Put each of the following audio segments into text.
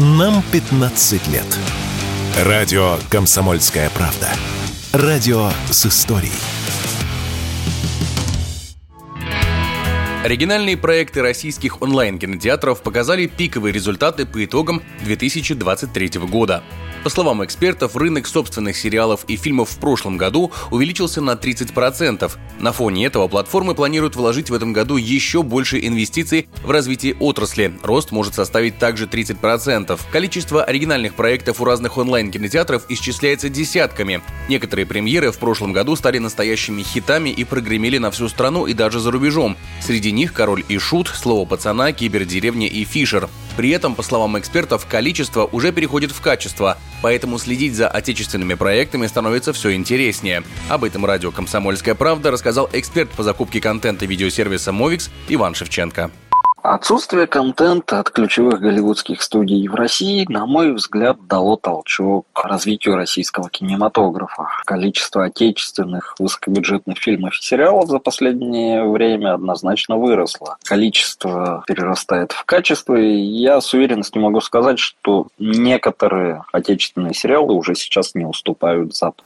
Нам 15 лет. Радио «Комсомольская правда». Радио с историей. Оригинальные проекты российских онлайн-кинотеатров показали пиковые результаты по итогам 2023 года. По словам экспертов, рынок собственных сериалов и фильмов в прошлом году увеличился на 30%. На фоне этого платформы планируют вложить в этом году еще больше инвестиций в развитие отрасли. Рост может составить также 30%. Количество оригинальных проектов у разных онлайн-кинотеатров исчисляется десятками. Некоторые премьеры в прошлом году стали настоящими хитами и прогремели на всю страну и даже за рубежом. Среди них «Король и Шут», «Слово пацана», «Кибердеревня» и «Фишер». При этом, по словам экспертов, количество уже переходит в качество, поэтому следить за отечественными проектами становится все интереснее. Об этом радио «Комсомольская правда» рассказал эксперт по закупке контента видеосервиса Movix Иван Шевченко. Отсутствие контента от ключевых голливудских студий в России, на мой взгляд, дало толчок развитию российского кинематографа. Количество отечественных высокобюджетных фильмов и сериалов за последнее время однозначно выросло. Количество перерастает в качество, и я с уверенностью могу сказать, что некоторые отечественные сериалы уже сейчас не уступают Западу.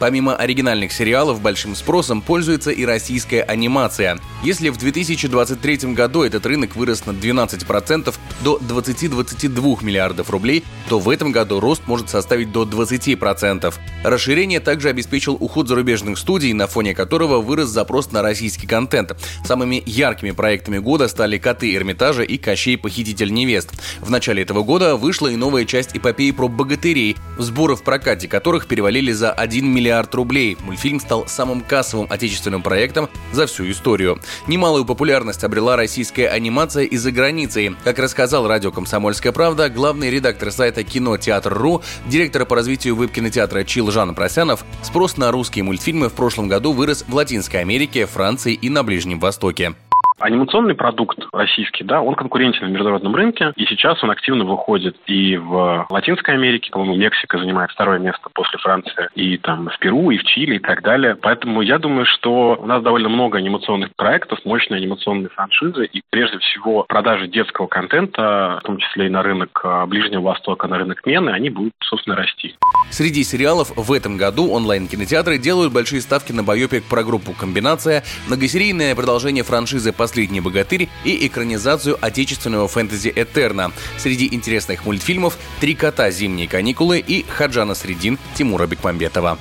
Помимо оригинальных сериалов, большим спросом пользуется и российская анимация. Если в 2023 году этот рынок вырос на 12% до 20-22 миллиардов рублей, то в этом году рост может составить до 20%. Расширение также обеспечил уход зарубежных студий, на фоне которого вырос запрос на российский контент. Самыми яркими проектами года стали «Коты Эрмитажа» и «Кощей Похититель невест». В начале этого года вышла и новая часть эпопеи про богатырей, сборы в прокате которых перевалили за 1 миллиард миллиард рублей. Мультфильм стал самым кассовым отечественным проектом за всю историю. Немалую популярность обрела российская анимация из-за границы. Как рассказал радио «Комсомольская правда», главный редактор сайта «Кино Театр.ру», директор по развитию веб-кинотеатра Чил Жан Просянов, спрос на русские мультфильмы в прошлом году вырос в Латинской Америке, Франции и на Ближнем Востоке. Анимационный продукт российский, да, он конкурентен на международном рынке, и сейчас он активно выходит и в Латинской Америке, по-моему, Мексика занимает второе место после Франции, и там в Перу, и в Чили, и так далее. Поэтому я думаю, что у нас довольно много анимационных проектов, мощные анимационные франшизы, и прежде всего продажи детского контента, в том числе и на рынок а, Ближнего Востока, на рынок Мены, они будут, собственно, расти. Среди сериалов в этом году онлайн-кинотеатры делают большие ставки на байопик про группу «Комбинация», многосерийное продолжение франшизы по «Последний богатырь» и экранизацию отечественного фэнтези «Этерна». Среди интересных мультфильмов «Три кота. Зимние каникулы» и «Хаджана Средин» Тимура Бекмамбетова.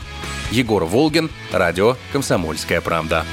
Егор Волгин, радио «Комсомольская правда».